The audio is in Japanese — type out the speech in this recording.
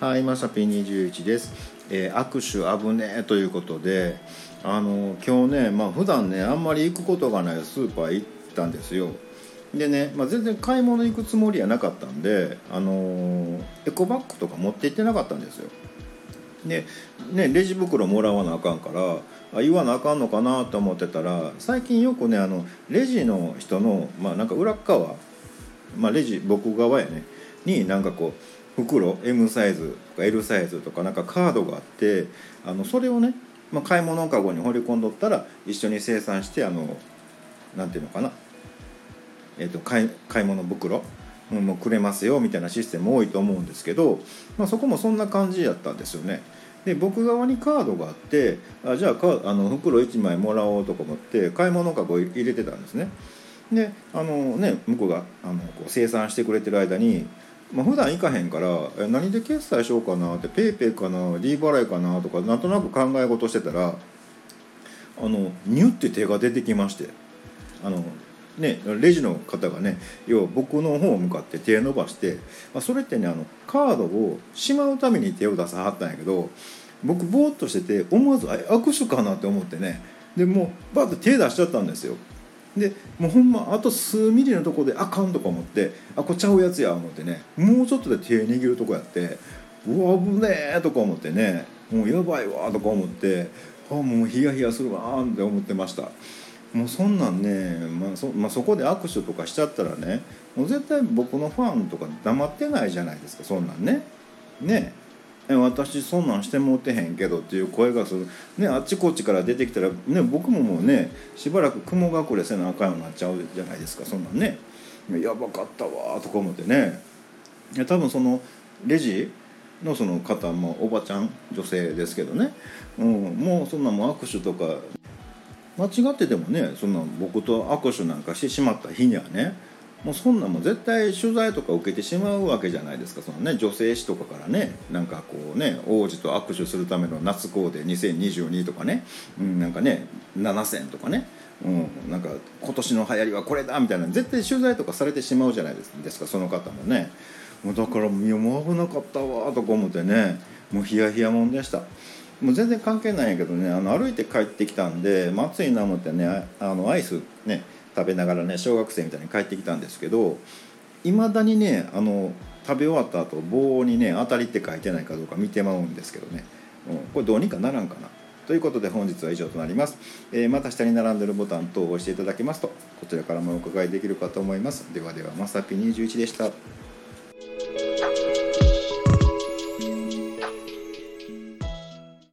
はい、まさぴ21です。えー握手危ねえということで、あの今日ね、まあ普段ねあんまり行くことがないスーパー行ったんですよ。でね、まあ、全然買い物行くつもりはなかったんで、あのーエコバッグとか持って行ってなかったんですよ。で、ね、レジ袋もらわなあかんからあ言わなあかんのかなと思ってたら最近よくねあのレジの人の、まあ、なんか裏側、まあ、レジ僕側やねになんかこう袋 M サイズとか L サイズとかなんかカードがあってあのそれをね、まあ、買い物かごに放り込んどったら一緒に生産してあのなんていうのかな、えー、と買い買い物袋もうくれますよみたいなシステム多いと思うんですけど、まあ、そこもそんな感じやったんですよね。で僕側にカードがあってあじゃあかあの袋1枚もらおうとか思って買い物かご入れてたんですね。であのね向こうがあのこう生産してくれてる間に、まあ普段行かへんから何で決済しようかなってペイペイかな D 払いかなとかなんとなく考え事してたらあのニュって手が出てきましてあのねレジの方がね要は僕の方を向かって手伸ばして、まあ、それってねあのカードをしまうために手を出さはったんやけど僕ぼーっとしてて思わず握手かなって思ってねでもうバッと手出しちゃったんですよ。でもうほんまあと数ミリのとこであかんとか思ってあこれちゃうやつや思ってねもうちょっとで手握るとこやってうわ危ねえとか思ってねもうやばいわとか思ってあもうヒヤヒヤするわって思ってました。もうそんなんね、まあそまあ、そこで握手とかしちゃったらねもう絶対僕のファンとか黙ってないじゃないですかそんなんね。ね。え私そんなんしてもうてへんけどっていう声がする、ね、あっちこっちから出てきたら、ね、僕ももうねしばらく雲隠れせなあかんようになっちゃうじゃないですかそんなんね。やばかったわとか思ってね。いや多分そのレジのその方もおばちゃん女性ですけどね、うん、もうそんなもん握手とか間違っててもねそんな僕と握手なんかしてしまった日にはねもうそんなも絶対取材とか受けてしまうわけじゃないですか。そのね女性誌とかからねなんかこうね王子と握手するための夏コーデ2022とかね、うん、なんかね7000とかねうん、なんか今年の流行りはこれだみたいな絶対取材とかされてしまうじゃないですかその方もね。もうだからいやもう危なかったわとか思ってねもうヒヤヒヤもんでした。もう全然関係ないんやけどねあの歩いて帰ってきたんで、まあ、暑いな思ってねあのアイスね食べながらね小学生みたいに帰ってきたんですけどいまだにねあの食べ終わった後棒にね「当たり」って書いてないかどうか見てまうんですけどね、うん、これどうにかならんかな。ということで本日は以上となります、えーまた下に並んでるボタン等を押していただけますとこちらからもお伺いできるかと思います。ではではまさぴ21でした。